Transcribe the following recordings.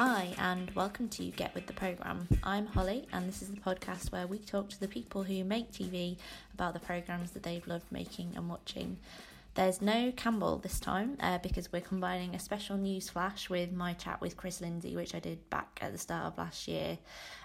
Hi, and welcome to Get With the Programme. I'm Holly, and this is the podcast where we talk to the people who make TV about the programmes that they've loved making and watching. There's no Campbell this time uh, because we're combining a special news flash with my chat with Chris Lindsay, which I did back at the start of last year.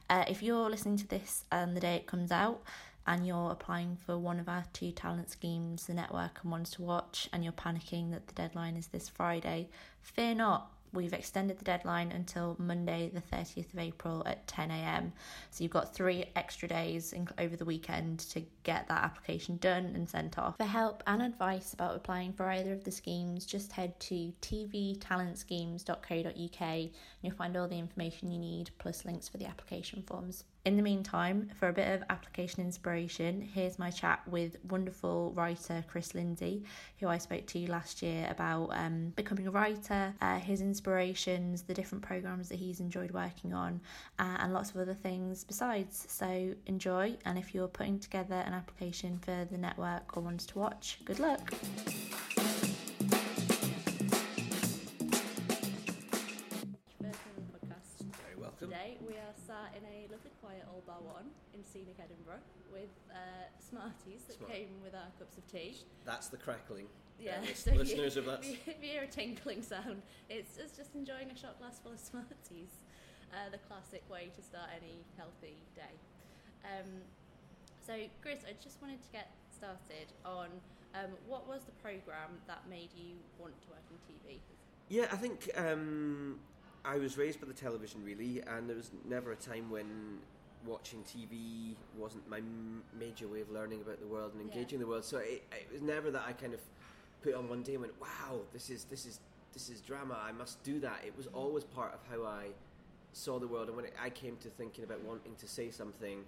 Uh, if you're listening to this and the day it comes out, and you're applying for one of our two talent schemes, the network and ones to watch, and you're panicking that the deadline is this Friday, fear not we've extended the deadline until Monday, the 30th of April at 10 am. So you've got three extra days over the weekend to get that application done and sent off. For help and advice about applying for either of the schemes, just head to tvtalentschemes.co.uk and you'll find all the information you need plus links for the application forms. In the meantime, for a bit of application inspiration, here's my chat with wonderful writer Chris Lindsay, who I spoke to last year about um, becoming a writer, uh, his inspirations, the different programs that he's enjoyed working on, uh, and lots of other things besides. So enjoy, and if you're putting together an application for the network or ones to watch, good luck. welcome. Today we are sat in a lovely quiet old bar one in scenic Edinburgh with uh, Smarties that Smart. came with our cups of tea. That's the crackling. Yeah, uh, so listeners of that. If you hear a tinkling sound, it's, it's just enjoying a shot glass full of Smarties. Uh, the classic way to start any healthy day. Um, so, Chris, I just wanted to get started on um, what was the program that made you want to work in TV? Yeah, I think um, I was raised by the television, really, and there was never a time when watching TV wasn't my major way of learning about the world and engaging yeah. the world. So it, it, was never that I kind of put on one day and went, "Wow, this is this is this is drama. I must do that." It was mm. always part of how I saw the world, and when it, I came to thinking about wanting to say something.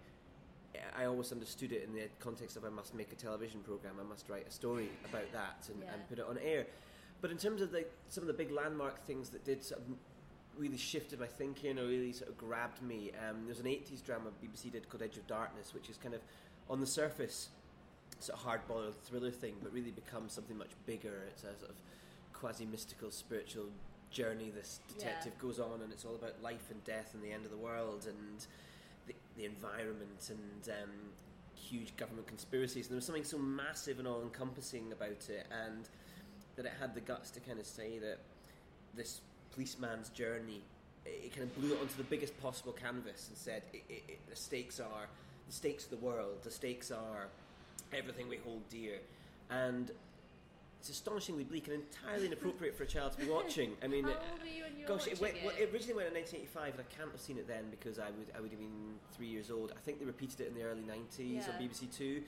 I always understood it in the context of I must make a television program, I must write a story about that and, yeah. and put it on air. But in terms of the, some of the big landmark things that did sort of really shifted my thinking or really sort of grabbed me. Um, there's an 80s drama BBC did called Edge of Darkness, which is kind of on the surface sort of hard boiled thriller thing, but really becomes something much bigger. It's a sort of quasi mystical spiritual journey this detective yeah. goes on, and it's all about life and death and the end of the world and the, the environment and um, huge government conspiracies. And there was something so massive and all encompassing about it, and that it had the guts to kind of say that this policeman's journey, it, kind of blew it onto the biggest possible canvas and said it, it, the stakes are the stakes of the world, the stakes are everything we hold dear, and it's astonishingly bleak and entirely inappropriate for a child to be watching. I mean, gosh, it, went, it? Well, it originally went in 1985, and I can't have seen it then because I would I would have been three years old. I think they repeated it in the early 90s yeah. on BBC Two.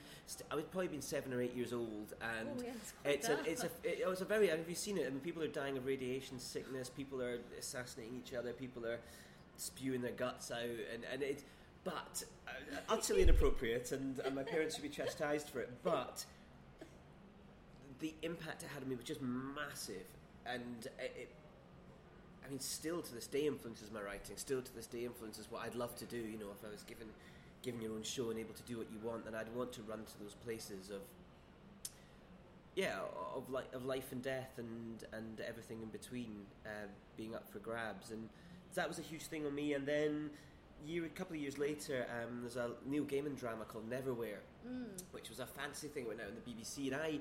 I would probably been seven or eight years old, and oh, yeah, it's a, it's a it was a very. Have you seen it? I mean, people are dying of radiation sickness. People are assassinating each other. People are spewing their guts out, and and it. But uh, utterly inappropriate, and, and my parents should be chastised for it. But the impact it had on me was just massive, and it, it, I mean, still to this day influences my writing. Still to this day influences what I'd love to do. You know, if I was given given your own show and able to do what you want, then I'd want to run to those places of yeah, of like of life and death and and everything in between uh, being up for grabs, and that was a huge thing on me. And then year, a couple of years later, um, there's a Neil Gaiman drama called Neverwhere, mm. which was a fancy thing went out in the BBC, and I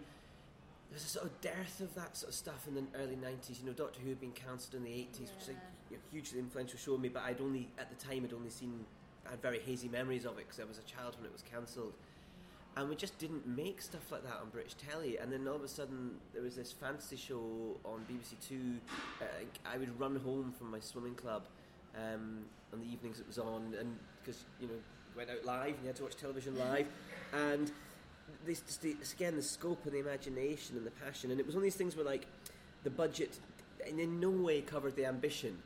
there's a sort of dearth of that sort of stuff in the early 90s. You know, Doctor Who had been cancelled in the 80s, yeah. which is a you know, hugely influential show on me, but I'd only, at the time, had only seen, I had very hazy memories of it because I was a child when it was cancelled. And we just didn't make stuff like that on British telly. And then all of a sudden, there was this fantasy show on BBC Two. Uh, I would run home from my swimming club um, on the evenings it was on, and because, you know, went out live and you had to watch television live. And this, this again the scope and the imagination and the passion, and it was one of these things where like the budget in no way covered the ambition,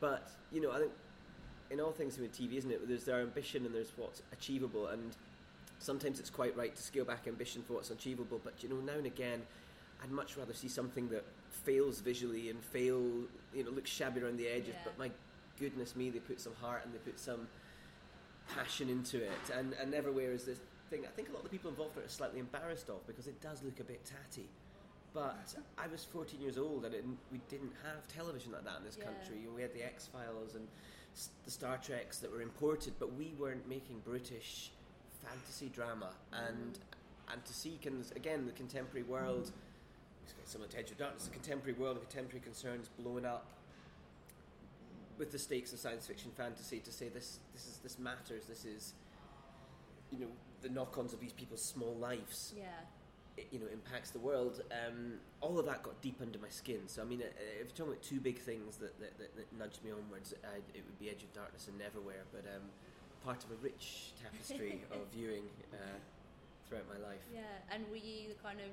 but you know I think in all things with TV, isn't it? There's their ambition and there's what's achievable, and sometimes it's quite right to scale back ambition for what's achievable. But you know, now and again, I'd much rather see something that fails visually and fail, you know, looks shabby around the edges. Yeah. But my goodness me, they put some heart and they put some passion into it. And and Neverwhere is this thing I think a lot of the people involved are slightly embarrassed of because it does look a bit tatty. But I was 14 years old and it, we didn't have television like that in this Yeah. country. We had the X Files and the Star Treks that were imported, but we weren't making British fantasy drama. And mm. and to see, again, the contemporary world, mm. it's got some Edge of Darkness, the contemporary world and contemporary concerns blowing up with the stakes of science fiction fantasy to say this this is this matters this is you know the knock-ons of these people's small lives Yeah. it, you know impacts the world um, all of that got deep under my skin so I mean uh, if you're talking about two big things that, that, that, that nudged me onwards i it would be Edge of Darkness and Neverwhere but um, part of a rich tapestry of viewing uh, throughout my life Yeah. And were you the kind of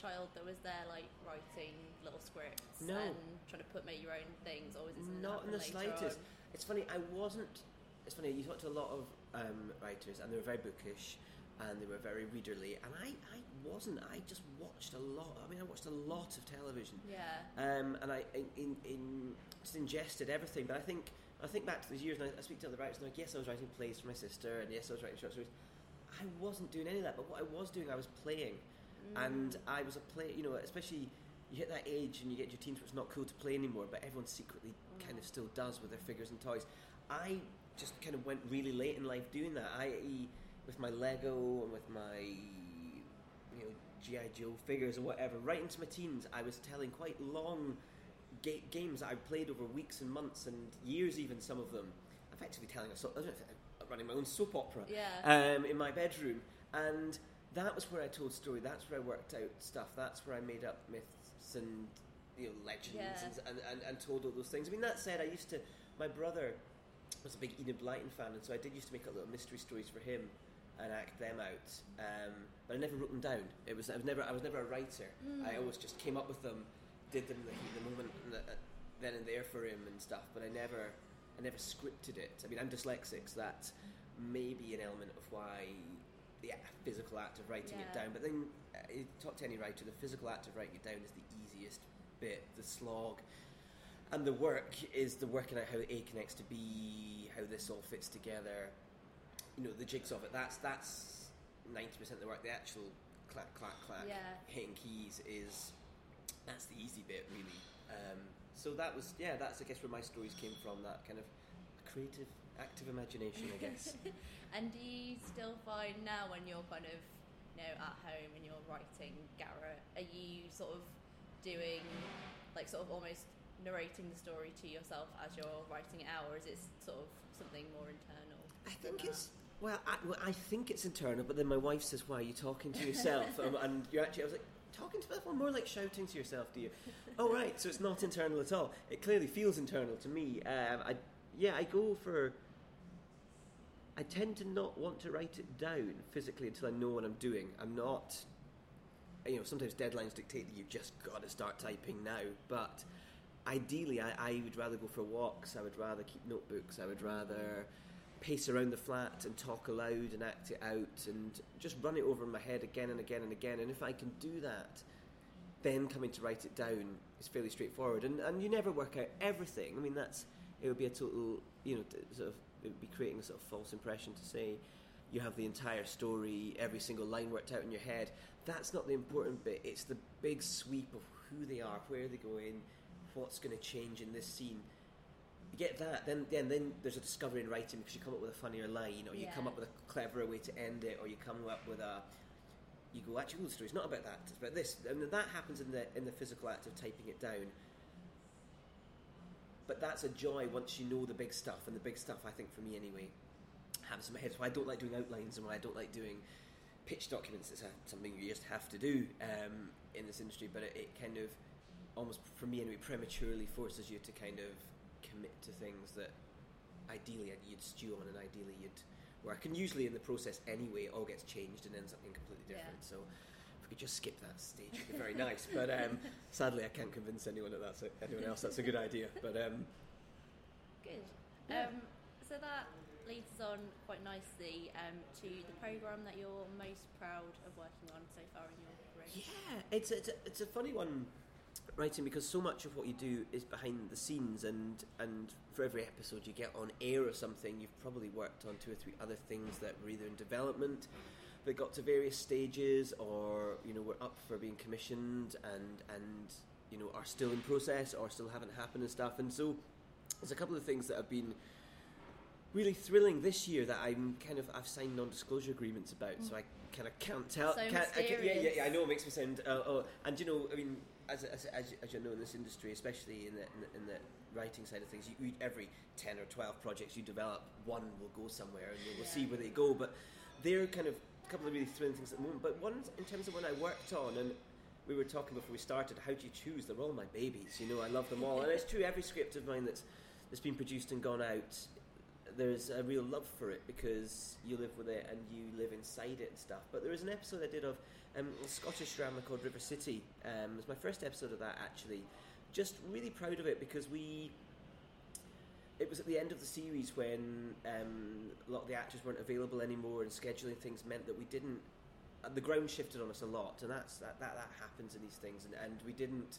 child that was there, like writing little scripts No. and trying to put make your own things, or was it Not in the slightest. on? It's funny, I wasn't. It's funny, you talk to a lot of um, writers, and they were very bookish, and they were very readerly, and I, I wasn't. I just watched a lot. I mean, I watched a lot of television, Yeah. um, and I in, in, in just ingested everything. But I think I think back to those years, and I, I speak to other writers, and like, yes, I was writing plays for my sister, and yes, I was writing short stories. I wasn't doing any of that, but what I was doing, I was playing, and I was a play. You know, especially you hit that age and you get your teens where it's not cool to play anymore, but everyone secretly kind of still does with their figures and toys. I just kind of went really late in life doing that. I.e., with my Lego and with my you know GI Joe figures or whatever. Right into my teens, I was telling quite long ga- games that I played over weeks and months and years, even some of them. Effectively telling a so- I don't know if I'm running my own soap opera Yeah. um, in my bedroom, and that was where I told story. That's where I worked out stuff. That's where I made up myths and you know legends Yeah. and, and, and, and told all those things. I mean, that said, I used to. My brother was a big Enid Blyton fan, and so I did used to make up little mystery stories for him and act them out. Um, but I never wrote them down. It was I was never I was never a writer. I always just came up with them, did them in the heat of the moment, and the, uh, then and there for him and stuff. But I never I never scripted it. I mean, I'm dyslexic, so that may be an element of why the physical act of writing it down. But then, uh, talk to any writer, the physical act of writing it down is the easiest bit, the slog. And the work is the working out how A connects to B, how this all fits together. You know, the jigs of it. That's that's ninety percent of the work. The actual clack, clack, clack, Yeah. hitting keys is that's the easy bit, really. Um, so that was yeah. That's I guess where my stories came from. That kind of creative, active imagination, I guess. And do you still find now when you're kind of, you know, at home and you're writing Garrett, are you sort of doing, like, sort of almost narrating the story to yourself as you're writing it out, or is it sort of something more internal? I think it's well I, well, I think it's internal, but then my wife says, "Why are you talking to yourself?" um, and you're actually, I was like, "Talking to myself, more like shouting to yourself." Do you? oh, right. So it's not internal at all. It clearly feels internal to me. Um, I yeah, I go for. I tend to not want to write it down physically until I know what I'm doing. I'm not. You know, sometimes deadlines dictate that you've just got to start typing now, but ideally, I, I would rather go for walks. I would rather keep notebooks. I would rather pace around the flat and talk aloud and act it out and just run it over in my head again and again and again. And if I can do that, then coming to write it down is fairly straightforward. And and you never work out everything. I mean, that's it would be a total you know sort of it would be creating a sort of false impression to say you have the entire story, every single line worked out in your head. That's not the important bit. It's the big sweep of who they are, where they're in, what's going to change in this scene. You get that, then, then then there's a discovery in writing because you come up with a funnier line, or you come up with a cleverer way to end it, or you come up with a you go actually the story's not about that, it's about this, and that happens in the in the physical act of typing it down. But that's a joy once you know the big stuff, and the big stuff, I think, for me anyway, happens in my head. So I don't like doing outlines, and why I don't like doing pitch documents. It's something you just have to do um, in this industry, but it, it kind of almost, for me anyway, prematurely forces you to kind of commit to things that ideally you'd stew on, and ideally you'd work. And usually in the process anyway, it all gets changed and ends up being completely Yeah. different. So if we could just skip that stage, it'd be very nice. But um, sadly, I can't convince anyone that that's a, anyone else that's a good idea. But um, Good. Yeah. Um, so that leads us on quite nicely um, to the program that you're most proud of working on so far in your career. Yeah, it's it's a, it's a funny one writing because so much of what you do is behind the scenes, and and for every episode you get on air or something, you've probably worked on two or three other things that were either in development, that got to various stages, or you know, were up for being commissioned, and and you know, are still in process, or still haven't happened and stuff. And so, there's a couple of things that have been really thrilling this year that I'm kind of I've signed non-disclosure agreements about, so I kind of can't tell. So can't, I yeah, yeah, yeah. I know it makes me sound. Uh, oh, and you know, I mean, as, as, as, as you know in this industry, especially in the in the, in the writing side of things, you, you, every ten or twelve projects you develop, one will go somewhere, and we'll Yeah. see where they go. But they're kind of a couple of really thrilling things at the moment. But one in terms of when I worked on and. We were talking before we started. How do you choose? They're all my babies, you know. I love them all, and it's true. Every script of mine that's that's been produced and gone out, there's a real love for it because you live with it and you live inside it and stuff. But there was an episode I did of um, Scottish drama called River City. Um, it was my first episode of that actually. Just really proud of it because we. It was at the end of the series when um, a lot of the actors weren't available anymore, and scheduling things meant that we didn't. uh, The ground shifted on us a lot, and that's that that, that happens in these things, and, and we didn't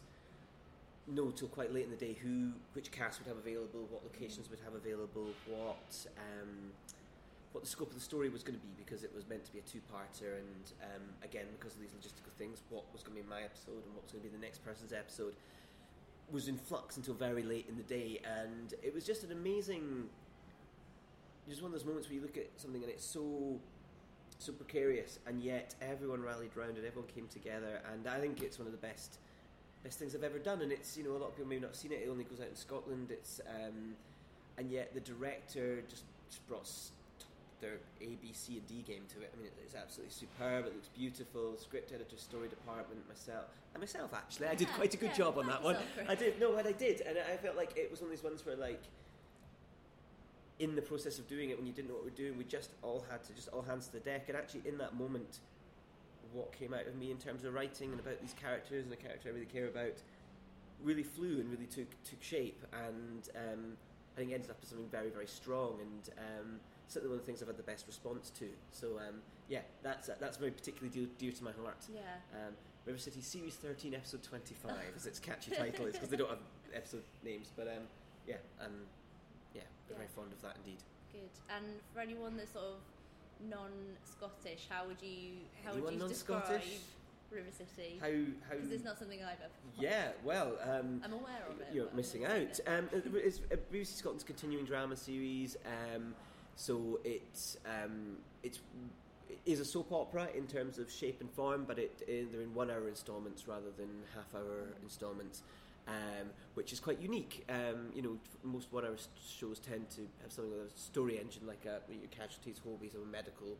know till quite late in the day who which cast would have available, what locations would have available, what um, what the scope of the story was going to be because it was meant to be a two-parter, and um, again because of these logistical things, what was going to be my episode and what was going to be the next person's episode was in flux until very late in the day, and it was just an amazing. Just one of those moments where you look at something and it's so so precarious, and yet everyone rallied round and everyone came together, and I think it's one of the best best things I've ever done. And it's you know a lot of people may not have seen it. It only goes out in Scotland. It's um, and yet the director just, just brought their A, B, C, and D game to it. I mean, it's absolutely superb. It looks beautiful. Script editor, story department, myself, and myself actually, I did Yeah, quite a good yeah, job on that one. I did no, but I did, and I felt like it was one of these ones where like. In the process of doing it, when you didn't know what we were doing, we just all had to just all hands to the deck. And actually, in that moment, what came out of me in terms of writing and about these characters and a character I really care about really flew and really took took shape and um, I think it ended up as something very very strong and um, certainly one of the things I've had the best response to. So um, yeah, that's that's very particularly dear, dear to my heart. Yeah. Um, River City Series 13, Episode 25, as its catchy title is, because they don't have episode names. But um, yeah, um, yeah, Yeah. very fond of that indeed. Good. And for anyone that's sort of non-Scottish, how would you how would you describe? River City? How how Because it's not something I've ever. yeah, well, um, I'm aware of it. you're missing out. it. Um, it's uh, BBC Scotland's continuing drama series. Um, so it's um, it's it is a soap opera in terms of shape and form, but it, eh, they're in one hour instalments rather than half hour instalments. Um, which is quite unique. Um, you know, most one-hour shows tend to have something like a story engine, like a, your casualties, Holbies, or medical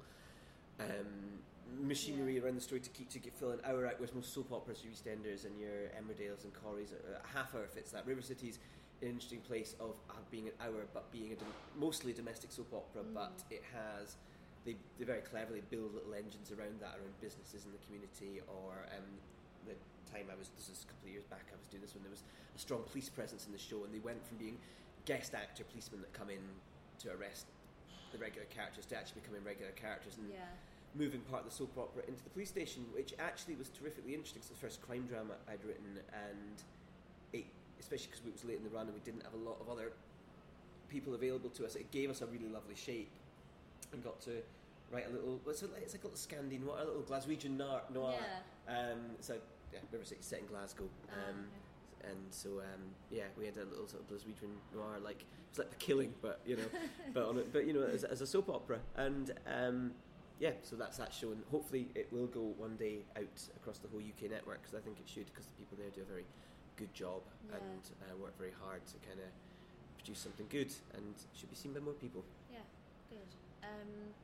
um, machinery around the story to keep to get fill an hour out. Whereas most soap operas, your EastEnders and your Emmerdales and Corries, are a half hour fits that. River an interesting place of uh, being an hour, but being a dom- mostly domestic soap opera. But it has they, they very cleverly build little engines around that, around businesses in the community, or um, the time I was this is a couple of years back. I was doing this when there was a strong police presence in the show, and they went from being guest actor policemen that come in to arrest the regular characters to actually becoming regular characters and Yeah. moving part of the soap opera into the police station, which actually was terrifically interesting. It's the first crime drama I'd written, and it, especially because it was late in the run and we didn't have a lot of other people available to us, it gave us a really lovely shape and got to write a little. It's, a, it's like a little Scandinavian, a little Glaswegian noir. noir. Yeah. Um, so yeah, River City set in Glasgow. Ah, Um, and so um, yeah, we had a little sort of Glaswegian noir, like it was like The Killing, but you know, but on it, but you know, as, as a soap opera, and um, yeah, so that's that show, and hopefully it will go one day out across the whole UK network because I think it should, because the people there do a very good job Yeah. and uh, work very hard to kind of produce something good and should be seen by more people. Yeah. Good. Um,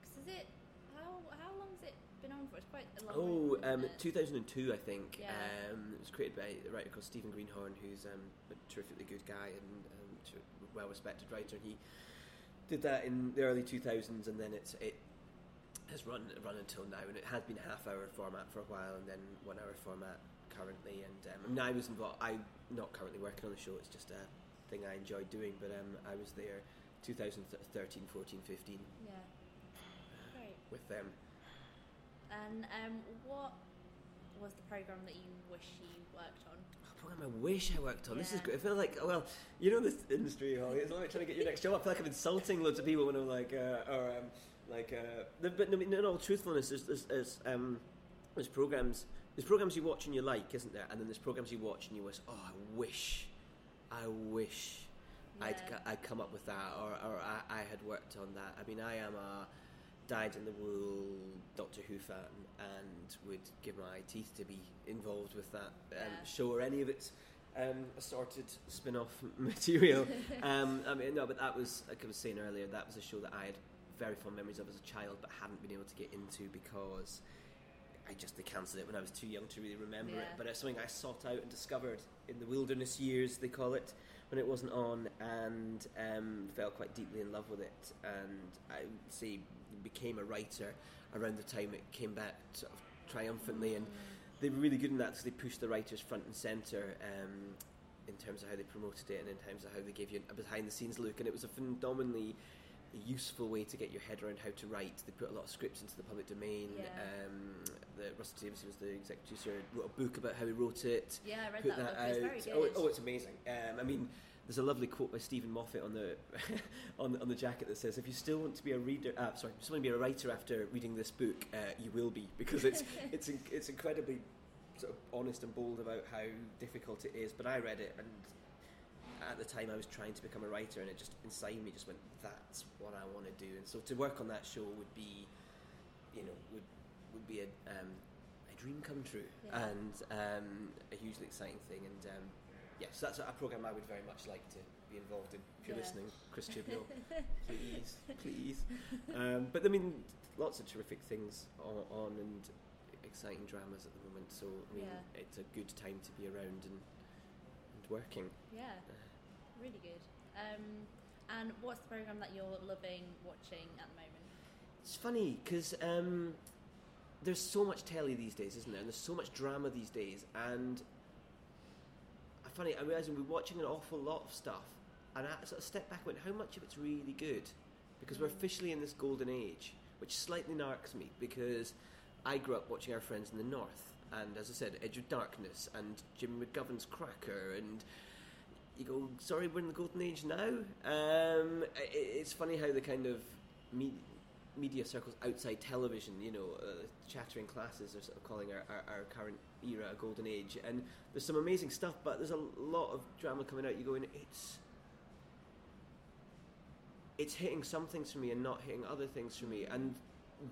'cause is it how how long's it been on for? It's quite a long. Oh, um, it? 2002, I think. Yeah. Um, it was created by a writer called Stephen Greenhorn, who's um, a terrifically good guy and um, well-respected writer. And he did that in the early 2000s, and then it's it has run run until now, and it has been a half-hour format for a while, and then one-hour format currently. And um, now I was involved. I'm not currently working on the show. It's just a thing I enjoyed doing. But um, I was there 2013, 14, 15 Yeah. Great. with them. And um, what was the program that you wish you worked on? Program I wish I worked on. This is great. I feel like, well, you know this industry, Holly. It's not like trying to get your next job. I feel like I'm insulting loads of people when I'm like, uh, or um, Like, uh, but no, in all truthfulness, there's, there's, there's, um, there's programs. There's programs you watch and you like, isn't there? And then there's programs you watch and you wish, oh, I wish, I wish I'd, I'd come up with that, or, or I, I had worked on that. I mean, I am a dyed in the wool Doctor Who fan and would give my teeth to be involved with that um, Yeah. show or any of its um, assorted spin off material. um, I mean, no, but that was, like I was saying earlier, that was a show that I had very fond memories of as a child, but hadn't been able to get into because I just they cancelled it when I was too young to really remember it. Yeah. But it's something I sought out and discovered in the wilderness years, they call it, when it wasn't on, and um, fell quite deeply in love with it. And I say became a writer around the time it came back sort of triumphantly. And they were really good in that because they pushed the writers front and centre. Um, in terms of how they promoted it and in terms of how they gave you a behind the scenes look, and it was a phenomenally useful way to get your head around how to write. They put a lot of scripts into the public domain. Yeah. Um, the Russell Davies was the executive producer, wrote a book about how he wrote it. Yeah, I read Put that, that, out. It's. Oh, oh, it's amazing. Um, I mean, there's a lovely quote by Steven Moffat on the on, the- on the jacket that says, "If you still want to be a reader, uh, sorry, if you want to be a writer after reading this book, uh, you will be because it's it's it's incredibly sort of honest and bold about how difficult it is." But I read it and at the time I was trying to become a writer and it just inside me just went that's what I want to do and so to work on that show would be you know would would be a um, a dream come true Yeah. and um, a hugely exciting thing and um, yes that's a, program I would very much like to be involved in if you're Yeah. listening Chris Chibnall please please um, but I mean lots of terrific things on, on and exciting dramas at the moment so I mean Yeah. it's a good time to be around and and working Yeah, really good. Um, and what's the program that you're loving watching at the moment? It's funny because um, there's so much telly these days, isn't there? And there's so much drama these days. And I funny, I'm realising we're watching an awful lot of stuff, and I sort of step back and went, how much of it's really good? Because we're Mm. officially in this golden age, which slightly narks me because I grew up watching our friends in the north, and as I said, Edge of Darkness and Jim McGovern's Cracker and you go, sorry, we're in the golden age now. Um, i it's funny how the kind of me- media circles outside television, you know, uh, chattering classes are sort of calling our, our, our current era a golden age. And there's some amazing stuff, but there's a lot of drama coming out. You go in, it's it's hitting some things for me and not hitting other things for me. And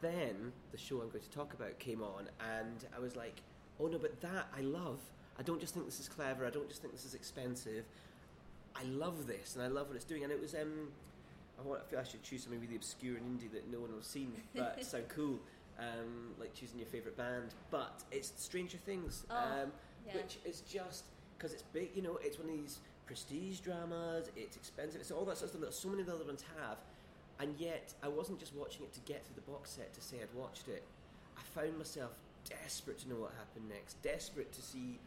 then the show I'm going to talk about came on, and I was like, oh no, but that I love. I don't just think this is clever. I don't just think this is expensive. I love this, and I love what it's doing. And it was, um, I, feel I should choose something really obscure and indie that no one will have seen, but so cool, um, like choosing your favourite band. But it's Stranger Things, Oh, um, yeah. which is just because it's big. You know, it's one of these prestige dramas. It's expensive. It's all that sort of stuff that so many of the other ones have. And yet, I wasn't just watching it to get to the box set to say I'd watched it. I found myself desperate to know what happened next, desperate to see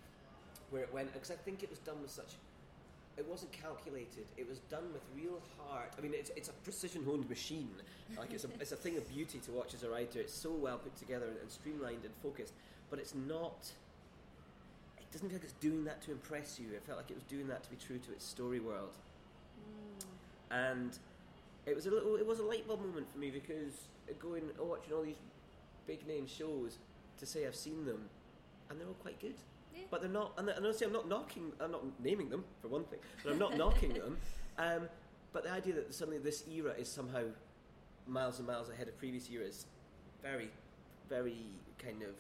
where it went, because I think it was done with such. It wasn't calculated. It was done with real heart. I mean, it's, it's a precision honed machine. Like it's a, it's a thing of beauty to watch as a writer. It's so well put together and, streamlined and focused, but it's not. It doesn't feel like it's doing that to impress you. It felt like it was doing that to be true to its story world and it was a little it was a light bulb moment for me because going watching all these big name shows to say I've seen them and they're all quite good Yeah. but they're not and, and honestly I'm not knocking I'm not naming them for one thing but I'm not knocking them um, but the idea that suddenly this era is somehow miles and miles ahead of previous eras very very kind of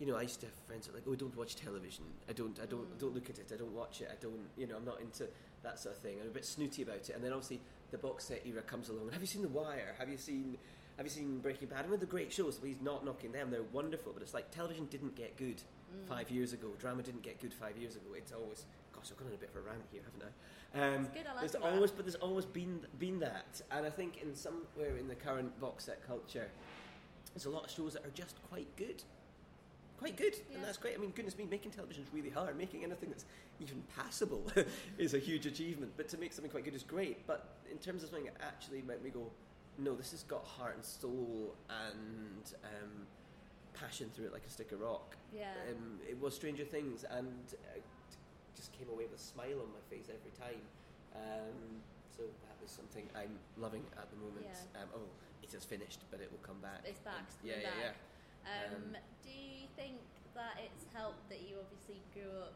you know, I used to have friends that were like, "Oh, don't watch television. I don't. I don't. Mm. Don't look at it. I don't watch it. I don't. You know, I'm not into that sort of thing. I'm a bit snooty about it." And then obviously the box set era comes along. Have you seen The Wire? Have you seen? Have you seen Breaking Bad? I mean, the great shows. But he's not knocking them. They're wonderful. But it's like television didn't get good Mm. five years ago. Drama didn't get good five years ago. It's always. Gosh, I've gone on a bit of a rant here, haven't I? Um, It's good, I like there's that. always, but there's always been been that, and I think in somewhere in the current box set culture, there's a lot of shows that are just quite good quite good, Yeah. and that's great. I mean, goodness me, making television is really hard. Making anything that's even passable is a huge achievement. But to make something quite good is great. But in terms of something that actually made me go, no, this has got heart and soul and um, passion through it like a stick of rock. Yeah. Um, it was Stranger Things, and uh, just came away with a smile on my face every time. Um, So that was something I'm loving at the moment. Yeah. Um, oh, it has finished, but it will come back. It's back. It's yeah, coming yeah, back. yeah. Um, Um, do you think that it's helped that you obviously grew up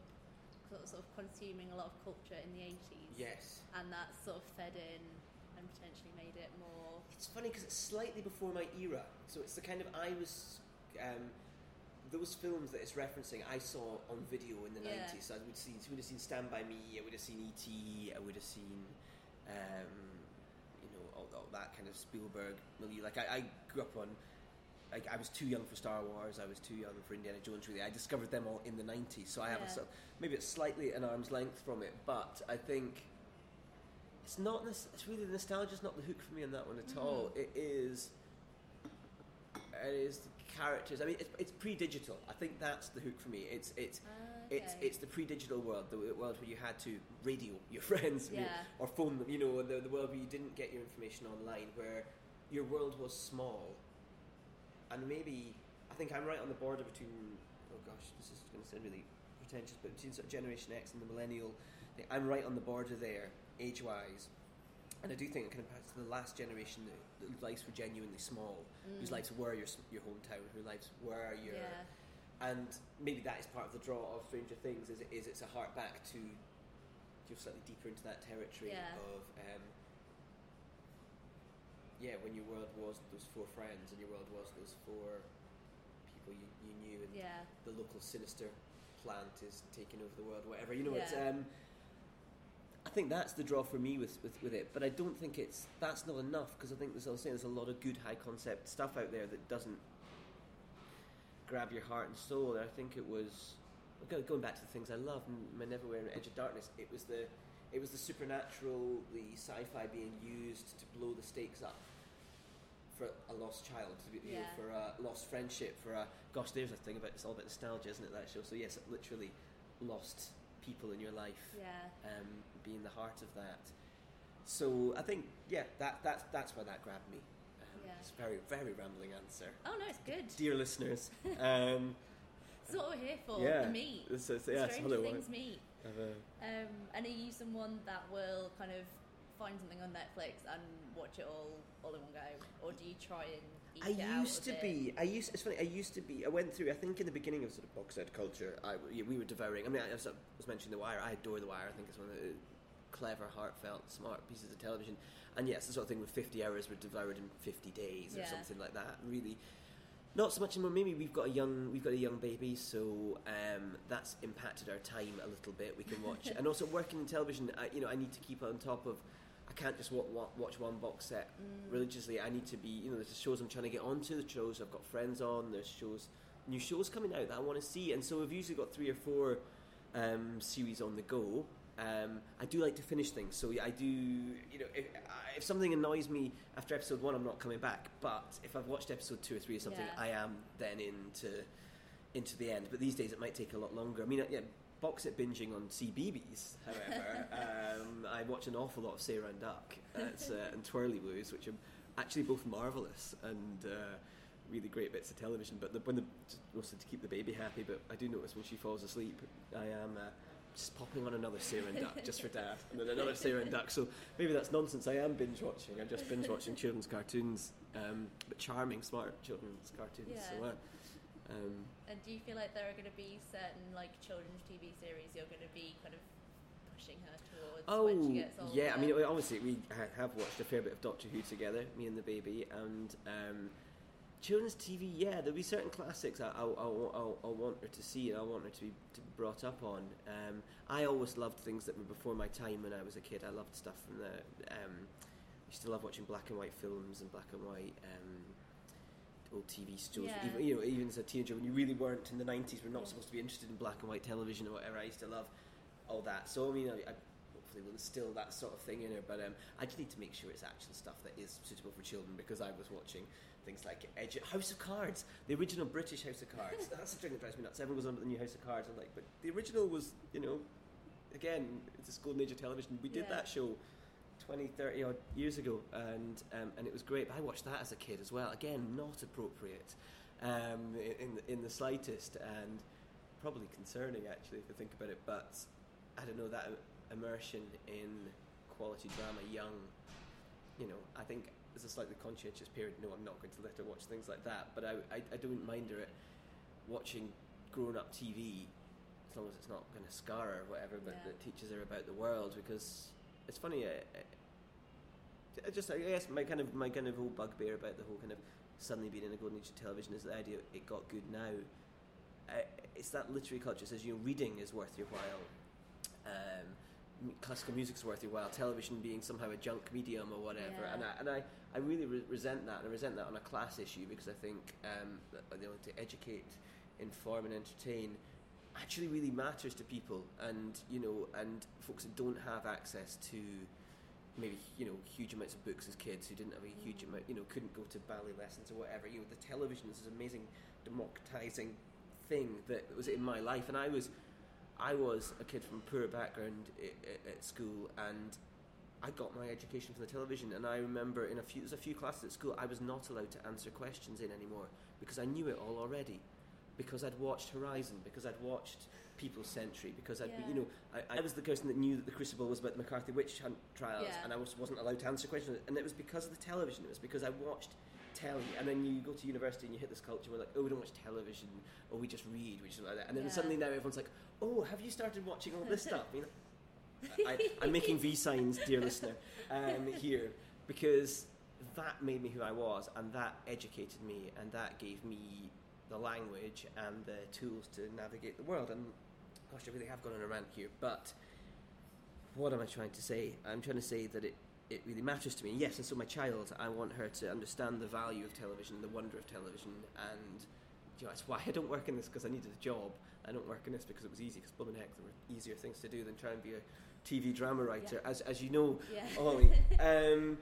sort of, sort of consuming a lot of culture in the 80s? Yes. And that sort of fed in and potentially made it more. It's funny because it's slightly before my era. So it's the kind of I was. Um, those films that it's referencing, I saw on video in the Yeah. 90s. So I would, see, would have seen Stand By Me, I would have seen E.T., I would have seen, um, you know, all, all that kind of Spielberg milieu. Like, I, I grew up on, like, I was too young for Star Wars, I was too young for Indiana Jones, really. I discovered them all in the 90s. So I have Yeah. a sort of, maybe it's slightly an arm's length from it, but I think it's not, it's really, the nostalgia's not the hook for me on that one at all. Mhm. It is it is characters. I mean, it's, it's pre-digital. I think that's the hook for me. It's it's Ah, it's okay. it's the pre-digital world, the world where you had to radio your friends Yeah. or phone them. You know, the, the world where you didn't get your information online, where your world was small, and maybe I think I'm right on the border between. Oh gosh, this is going to sound really pretentious, but between sort of Generation X and the millennial, I'm right on the border there, age-wise. And I do think it kind of perhaps the last generation that, lives were genuinely small, whose Mm. lives were your your hometown, whose lives were your, Yeah. and maybe that is part of the draw of Stranger Things. Is, is it's a heart back to go slightly deeper into that territory Yeah. of um, yeah, when your world was those four friends and your world was those four people you, you knew, and Yeah. the local sinister plant is taking over the world, whatever. You know, it's. Um, I think that's the draw for me with, with, with it, but I don't think it's that's not enough because I think there's I was saying there's a lot of good high concept stuff out there that doesn't grab your heart and soul. And I think it was going back to the things I love, My Neverwhere and Edge of Darkness. It was the it was the supernatural, the sci-fi being used to blow the stakes up for a lost child, to be, you know, for a lost friendship, for a gosh. There's a thing about it's all about nostalgia, isn't it? That show. So yes, literally lost people in your life Yeah. um, being the heart of that. So I think yeah, that that's that's why that grabbed me. Um, Yeah. It's a very very rambling answer, Oh no, it's good. dear listeners. Um, It's what we're here for. yeah, The meat. It's, it's, yeah, it's Stranger hello, Things meat. Uh, Um, and are you someone that will kind of find something on Netflix and watch it all all in one go, or do you try and I used to be. I used. It's funny. I used to be. I went through. I think in the beginning of sort of box set culture, I we were devouring. I mean, I was, I was mentioning The Wire. I adore The Wire. I think it's one of the clever, heartfelt, smart pieces of television. And yes, the sort of thing with fifty hours were devoured in fifty days or Yeah. something like that. Really. Not so much anymore. Maybe we've got a young we've got a young baby, so um, that's impacted our time a little bit. We can watch, and also working in television. I, you know, I need to keep on top of. Can't just wa- wa- watch one box set Mm. religiously. I need to be, you know, there's shows I'm trying to get onto, there's shows I've got friends on, there's shows, new shows coming out that I want to see, and so we've usually got three or four um, series on the go. Um, I do like to finish things, so I do, you know, if, if something annoys me after episode one, I'm not coming back. But if I've watched episode two or three or something, Yeah. I am then into into the end. But these days, it might take a lot longer. I mean, yeah, box set binging on CBeebies, however, um, I watch an awful lot of Sarah and Duck that's, uh, and Twirlywoos, which are actually both marvelous and uh, really great bits of television. But the, when the mostly to keep the baby happy. But I do notice when she falls asleep, I am. Uh, just popping on another Sarah and Duck just for dad, and then another Sarah and Duck. So maybe that's nonsense. I am binge watching. I'm just binge watching children's cartoons, um, but charming, smart children's cartoons. So, Yeah. uh, um, And do you feel like there are going to be certain like children's TV series you're going to be kind of pushing her towards Oh, when she gets older? yeah. I mean, obviously, we have watched a fair bit of Doctor Who together, me and the baby, and um, children's TV. Yeah, there'll be certain classics I, I'll, I'll, I'll, I'll want her to see, and I want her to be, to be brought up on. Um, I always loved things that were before my time when I was a kid. I loved stuff from the. Um, I used to love watching black and white films and black and white. Um, Old TV shows, Yeah. even, you know, even as a teenager, when you really weren't in the '90s, we're not supposed to be interested in black and white television or whatever. I used to love all that. So I mean, I, I hopefully will instill that sort of thing in her. But um, I just need to make sure it's actual stuff that is suitable for children because I was watching things like Edge, House of Cards, the original British House of Cards. That's the thing that drives me nuts. Everyone goes on to the new House of Cards. I'm like, but the original was, you know, again, it's a golden age of television. We did Yeah. that show. 20, 30 odd years ago, and um, and it was great. But I watched that as a kid as well. Again, not appropriate um, in the, in the slightest, and probably concerning actually if you think about it. But I don't know that immersion in quality drama young. You know, I think as a slightly conscientious parent, no, I'm not going to let her watch things like that. But I, I, I don't mind her watching grown up TV as long as it's not going to scar her or whatever, but Yeah. that teaches her about the world because it's funny. I, I, I just I guess my kind of my kind of old bugbear about the whole kind of suddenly being in a golden age of television is the idea it got good now. I, it's that literary culture says you know reading is worth your while, um, classical music's worth your while, television being somehow a junk medium or whatever, Yeah. and I and I, I really re- resent that, and I resent that on a class issue because I think um, that, you know to educate, inform, and entertain actually really matters to people, and you know, and folks that don't have access to maybe you know huge amounts of books as kids who didn't have a huge amount you know couldn't go to ballet lessons or whatever. You know the television is this amazing democratizing thing that was in my life. And I was I was a kid from a poor background at school and I got my education from the television. And I remember in a few there's a few classes at school I was not allowed to answer questions in anymore because I knew it all already because I'd watched Horizon because I'd watched People's Century because I'd Yeah. you know I, I was the person that knew that the Crucible was about the McCarthy witch hunt trials Yeah. and I was, wasn't allowed to answer questions and it was because of the television it was because I watched telly and then you go to university and you hit this culture where like oh we don't watch television or we just read we just like that and then Yeah. suddenly now everyone's like oh have you started watching all this stuff you know I, I'm making V signs, dear listener, um, here because that made me who I was, and that educated me, and that gave me the language and the tools to navigate the world. And gosh, I really have gone on a rant here, but what am I trying to say? I'm trying to say that it, it really matters to me. Yes, and so my child, I want her to understand the value of television, the wonder of television, and you know, that's why I don't work in this because I needed a job. I don't work in this because it was easy, because blooming heck, there were easier things to do than try and be a TV drama writer, as, as you know, Yeah. Holly. um,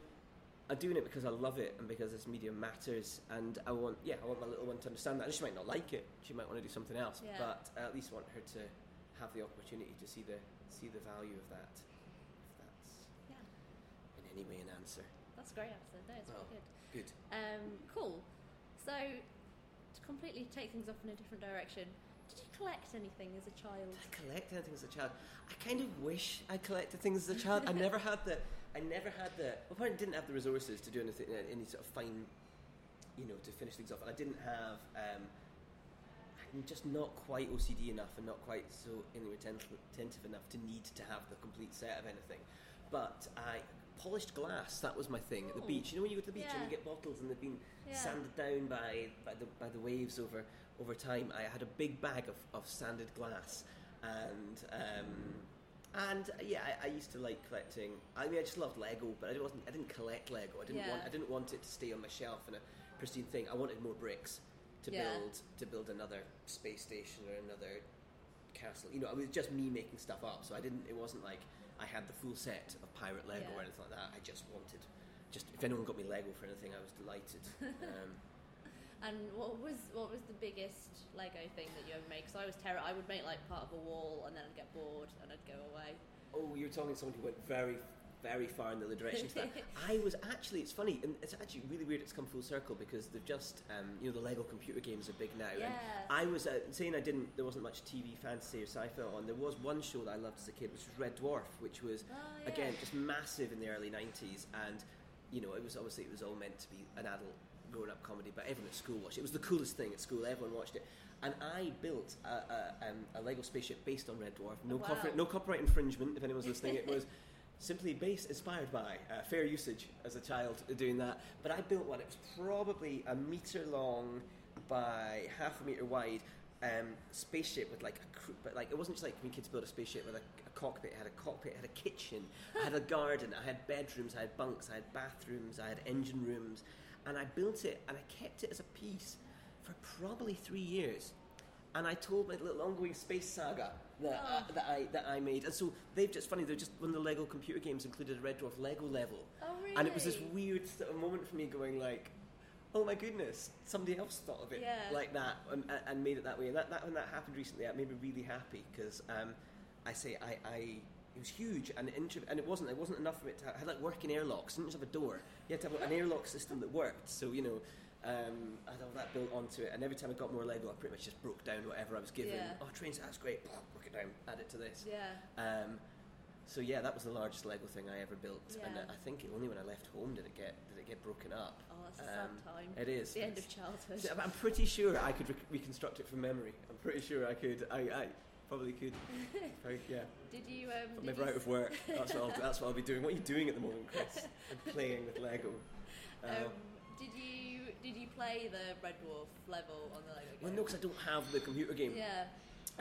I'm doing it because I love it and because this medium matters, and I want, yeah, I want my little one to understand that. And she might not like it; she might want to do something else, Yeah. but I at least want her to have the opportunity to see the see the value of that. If that's yeah, in any way an answer, that's a great answer. No, it's Oh. really good. good. Um, cool. So, to completely take things off in a different direction, did you collect anything as a child? Did I collect anything as a child? I kind of wish I collected things as a child. I never had the. I never had the. Well, I didn't have the resources to do anything, uh, any sort of fine, you know, to finish things off. And I didn't have. Um, I'm just not quite OCD enough and not quite so attentive, enough to need to have the complete set of anything. But I polished glass. That was my thing at the beach. You know when you go to the beach and you get bottles and they've been Yeah. sanded down by, by the by the waves over over time. I had a big bag of, of sanded glass, and um, and yeah, I, I used to like collecting. I mean, I just loved Lego, but I wasn't. I didn't collect Lego. I didn't Yeah. want. I didn't want it to stay on my shelf in a pristine thing. I wanted more bricks to Yeah. build to build another space station or another castle. You know, it was just me making stuff up. So I didn't. It wasn't like I had the full set of pirate Lego Yeah. or anything like that. I just wanted. Just if anyone got me Lego for anything, I was delighted. Um, And what was what was the biggest Lego thing that you ever made? Because I was terror. I would make like part of a wall, and then I'd get bored, and I'd go away. Oh, you're talking to someone who went very, very far in the other direction to that. I was actually, it's funny, and it's actually really weird it's come full circle because they've just, um, you know, the Lego computer games are big now. Yeah. And I was uh, saying I didn't, there wasn't much TV fantasy or sci fi on. There was one show that I loved as a kid, which was Red Dwarf, which was, Oh, yeah. again, just massive in the early 90s. And, you know, it was obviously, it was all meant to be an adult grown up comedy, but everyone at school watched it. It was the coolest thing at school, everyone watched it. And I built a, a, um, a Lego spaceship based on Red Dwarf. No, Oh, wow. copyright, no copyright infringement, if anyone's listening. It was simply based, inspired by uh, fair usage as a child doing that. But I built one. It was probably a meter long by half a meter wide. Um, spaceship with like a cr- but like it wasn't just like when kids build a spaceship with a, a cockpit. It had a cockpit, it had a kitchen, I had a garden, I had bedrooms, I had bunks, I had bathrooms, I had engine rooms, and I built it and I kept it as a piece for probably three years. And I told my little ongoing space saga that, uh, Oh. that I that I made, and so they've just funny. They're just one of the Lego computer games included a Red Dwarf Lego level, Oh really? and it was this weird sort of moment for me going like, oh my goodness, somebody else thought of it Yeah. like that and, and- and made it that way. And that, that when that happened recently, that made me really happy because um, I say I, I it was huge and and it wasn't it wasn't enough for it to have, I had like working airlocks. It didn't just have a door. You had to have an airlock system that worked. So you know. Um, I had all that built onto it, and every time I got more Lego, I pretty much just broke down whatever I was given. Yeah. Oh, trains, that's great. Broke it down, add it to this. Yeah. Um, so yeah, that was the largest Lego thing I ever built, and Yeah. uh, I think only when I left home did it get did it get broken up. Oh, that's a sad Um, time. It is the end of childhood. I'm pretty sure I could re- reconstruct it from memory. I'm pretty sure I could. I, I probably could. I- yeah. Did you? Um, I'm did never you out of work. That's what, I'll, that's what I'll be doing. What are you doing at the moment, Chris? I'm playing with Lego. Uh, Um, did you did you play the Red Dwarf level on the Lego game? well, no, because I don't have the computer game. Yeah,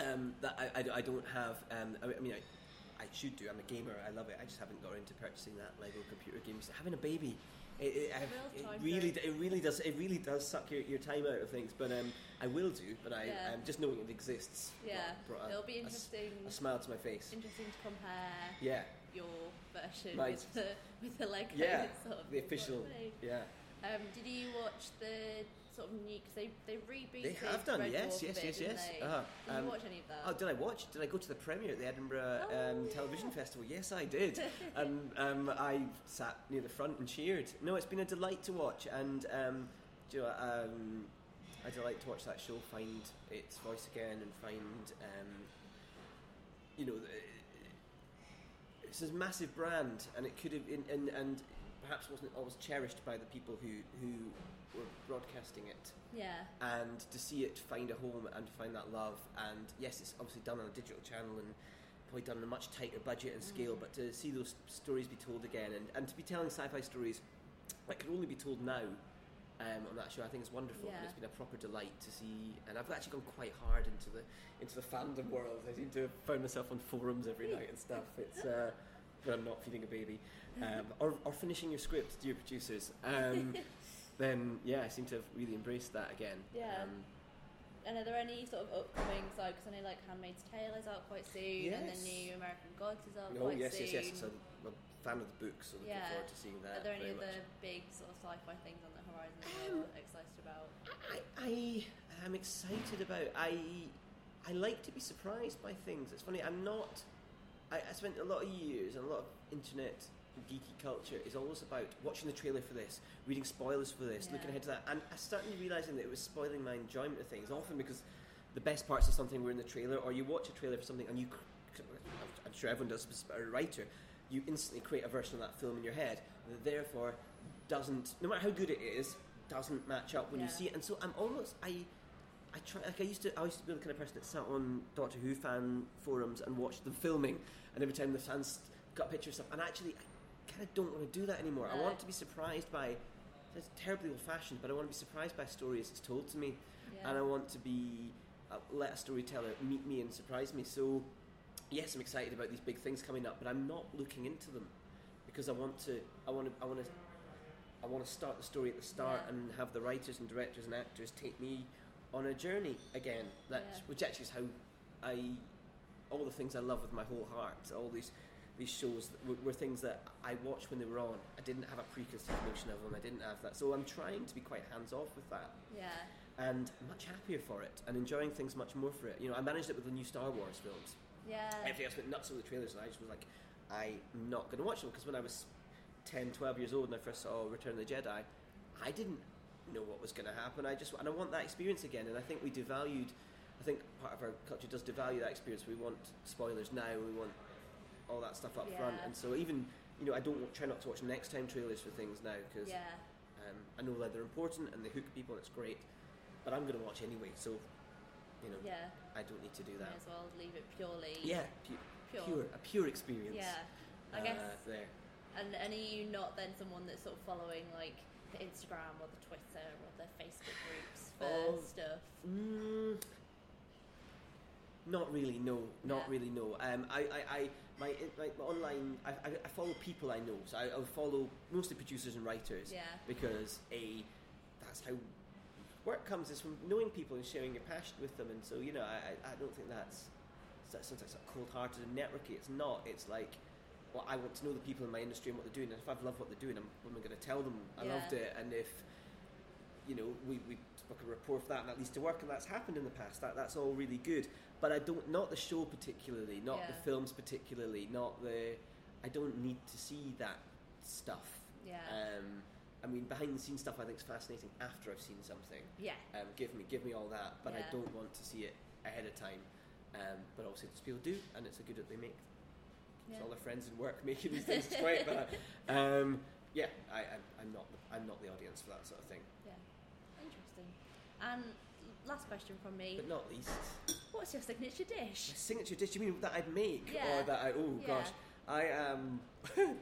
Um, that I, I, I don't have. Um, I mean, I, I should do. I'm a gamer. I love it. I just haven't got into purchasing that Lego computer game. So having a baby, it, it, it really, it really does. It really does suck your, your time out of things. But um, I will do. But I, Yeah. um, just knowing it exists. yeah. brought a- It'll be interesting. A, smile to my face. interesting to compare Yeah, your version Right. with the with the Lego. Yeah, sort of the official. yeah. Um, did you watch the sort of new? Because they they rebooted. They have done. Red yes, yes, bit, yes, yes. Uh-huh. Did Um, you watch any of that? Oh, did I watch? Did I go to the premiere at the Edinburgh Oh, um, Television. Festival? Yes, I did. and um, I sat near the front and cheered. No, it's been a delight to watch, and um, do you know, um, I delight to watch that show, find its voice again, and find um, you know. It's a massive brand, and it could have, and, and, and perhaps wasn't always cherished by the people who, who were broadcasting it. Yeah. and to see it find a home and find that love and yes it's obviously done on a digital channel and probably done on a much tighter budget and scale Mm. but to see those stories be told again and, and to be telling sci-fi stories that could only be told now um, on that show I think it's wonderful and it's been a proper delight to see and I've actually gone quite hard into the into the fandom world. I seem to have found myself on forums every night and stuff. It's uh, when I'm not feeding a baby. Um, or, or finishing your script dear producers. Um, then yeah, I seem to have really embraced that again. Yeah. Um, And are there any sort of upcoming? So, because I know like *Handmaid's Tale* is out quite soon, and the new *American Gods* is out oh quite yes, soon. yes, yes. So I'm a fan of the books, so looking Yeah. forward to seeing that. Are there any other much. big sort of sci-fi things on the horizon that Um, you're excited about? I, I am excited about. I I like to be surprised by things. It's funny. I'm not. I, I spent a lot of years and a lot of internet geeky culture is always about watching the trailer for this, reading spoilers for this, looking ahead to that, and I started realizing that it was spoiling my enjoyment of things. Often because the best parts of something were in the trailer, or you watch a trailer for something and you, I'm sure everyone does, but a writer, you instantly create a version of that film in your head that therefore doesn't, no matter how good it is, doesn't match up when you see it. And so I'm almost I. I try like I used to. I used to be the kind of person that sat on Doctor Who fan forums and watched them filming, and every time the fans got a picture of stuff, and actually, I kind of don't want to do that anymore. I want to be surprised by. It's terribly old-fashioned, but I want to be surprised by stories as it's told to me, Yeah. and I want to be uh, let a storyteller meet me and surprise me. So, yes, I'm excited about these big things coming up, but I'm not looking into them because I want to. I want to. I want to. I want to start the story at the start Yeah. and have the writers and directors and actors take me on a journey again. That Yeah. which actually is how I all the things I love with my whole heart. All these these shows were, were things that I watched when they were on. I didn't have a preconceived notion of them. I didn't have that. So I'm trying to be quite hands off with that yeah. and much happier for it and enjoying things much more for it. You know, I managed it with the new Star Wars films. Yeah. Everything else went nuts with the trailers, and I just was like, I'm not going to watch them because when I was 10, 12 years old and I first saw Return of the Jedi, I didn't know what was going to happen. I just and I want that experience again, and I think we devalued. I think part of our culture does devalue that experience. We want spoilers now. We want all that stuff up front, and so even you know I don't try not to watch next time trailers for things now because Yeah. um, I know that they're important and they hook people and it's great, but I'm going to watch anyway. So you know Yeah. I don't need to do May that. as well leave it purely. Yeah, pu- Pure. pure, a pure experience. Yeah. I uh, guess. there. And, and are you not then someone that's sort of following like the Instagram or the Twitter or the Facebook groups for Oh. stuff? Mm, not really. No, not Yeah. really. No. Um, I, I, I my, my, my online. I, I, I follow people I know. So I, I follow mostly producers and writers. Yeah. Because a, that's how work comes is from knowing people and sharing your passion with them. And so you know, I, I, I don't think that's that sounds like sort of cold-hearted and networky. It's not. It's like. Well, I want to know the people in my industry and what they're doing. And if I've loved what they're doing, I'm, I'm going to tell them I Yeah. loved it. And if you know, we, we spoke a rapport for that and that leads to work and that's happened in the past. That that's all really good. But I don't not the show particularly, not the films particularly, not the I don't need to see that stuff. Yeah. Um I mean behind the scenes stuff I think is fascinating after I've seen something. yeah. Um, give me give me all that, but I don't want to see it ahead of time. Um, but obviously those people do and it's a good that they make Yeah. It's all their friends in work making these things. It's quite bad. Um, yeah, I, I'm, I'm not. The, I'm not the audience for that sort of thing. And last question from me. But not least, What's your signature dish? my signature dish. You mean that I'd make, Yeah. or that I? Oh Yeah. gosh, I um.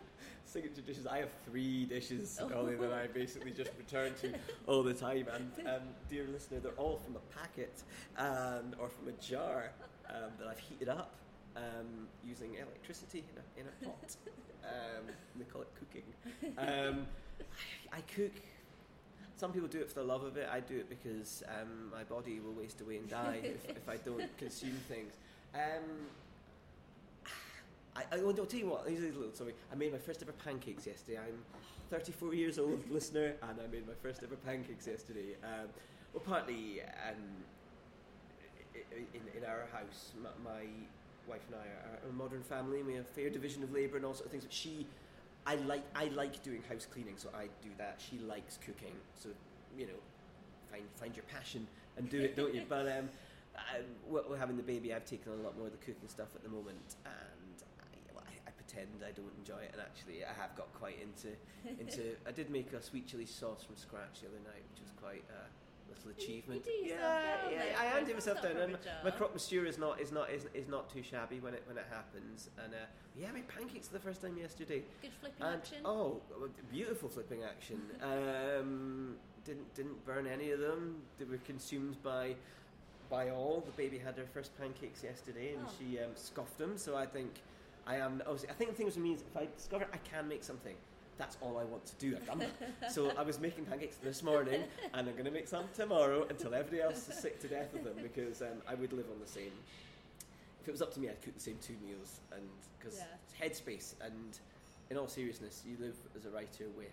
signature dishes. I have three dishes, Oh. Holly, that I basically just return to all the time. And um, dear listener, they're all from a packet um, or from a jar um, that I've heated up um, using electricity in a, in a pot. Um, they call it cooking. Um, I, I cook. Some people do it for the love of it. I do it because um, my body will waste away and die if, if I don't consume things. Um, I, I, will tell you what, here's a little story. I made my first ever pancakes yesterday. I'm 34 years old, listener, and I made my first ever pancakes yesterday. Um, well, partly um, in, in our house, my, my wife and I are a modern family, and we have fair division of labour and all sorts of things. But she, I like, I like doing house cleaning, so I do that. She likes cooking, so you know, find find your passion and do it, don't you? But um, we're having the baby. I've taken on a lot more of the cooking stuff at the moment, and I, well, I, I pretend I don't enjoy it, and actually I have got quite into into. I did make a sweet chili sauce from scratch the other night, which was quite a little achievement. you do yourself yeah, yeah, there, I am doing myself down, and my croque monsieur is not is not is, is not too shabby when it when it happens. And uh, yeah, I made pancakes for the first time yesterday. Good flipping And action. oh, beautiful flipping action. um, didn't didn't burn any of them. They were consumed by by all. The baby had her first pancakes yesterday, and Oh. she um, scoffed them. So I think I am. obviously- I think the thing with me is if I discover I can make something. That's all I want to do. I've done that. so I was making pancakes this morning, and I'm going to make some tomorrow until everybody else is sick to death of them because um, I would live on the same. If it was up to me, I'd cook the same two meals, and because Yeah. headspace and in all seriousness, you live as a writer with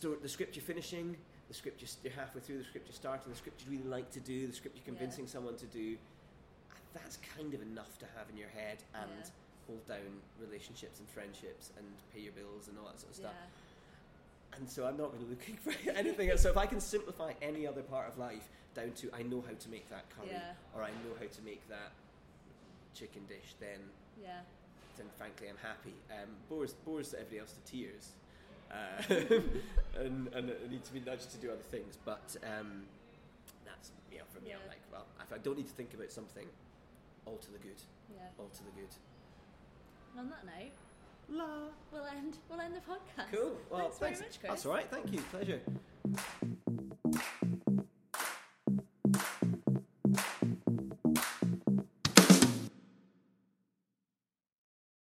the, the script you're finishing, the script you're, halfway through, the script you're starting, the script you really like to do, the script you're convincing someone to do. That's kind of enough to have in your head and Yeah. Hold down relationships and friendships and pay your bills and all that sort of stuff. Yeah. And so I'm not really looking for anything else. So if I can simplify any other part of life down to I know how to make that curry Yeah. or I know how to make that chicken dish, then Yeah. then frankly I'm happy. Um, bores bores everybody else to tears, uh, and and I need to be nudged to do other things. But um, that's you know for me. I'm like, well, if I don't need to think about something, all to the good, Yeah. all to the good. And on that note, La. we'll end we'll end the podcast. Cool. Well, thanks, thanks. very much, Chris. That's all right. Thank you. Pleasure.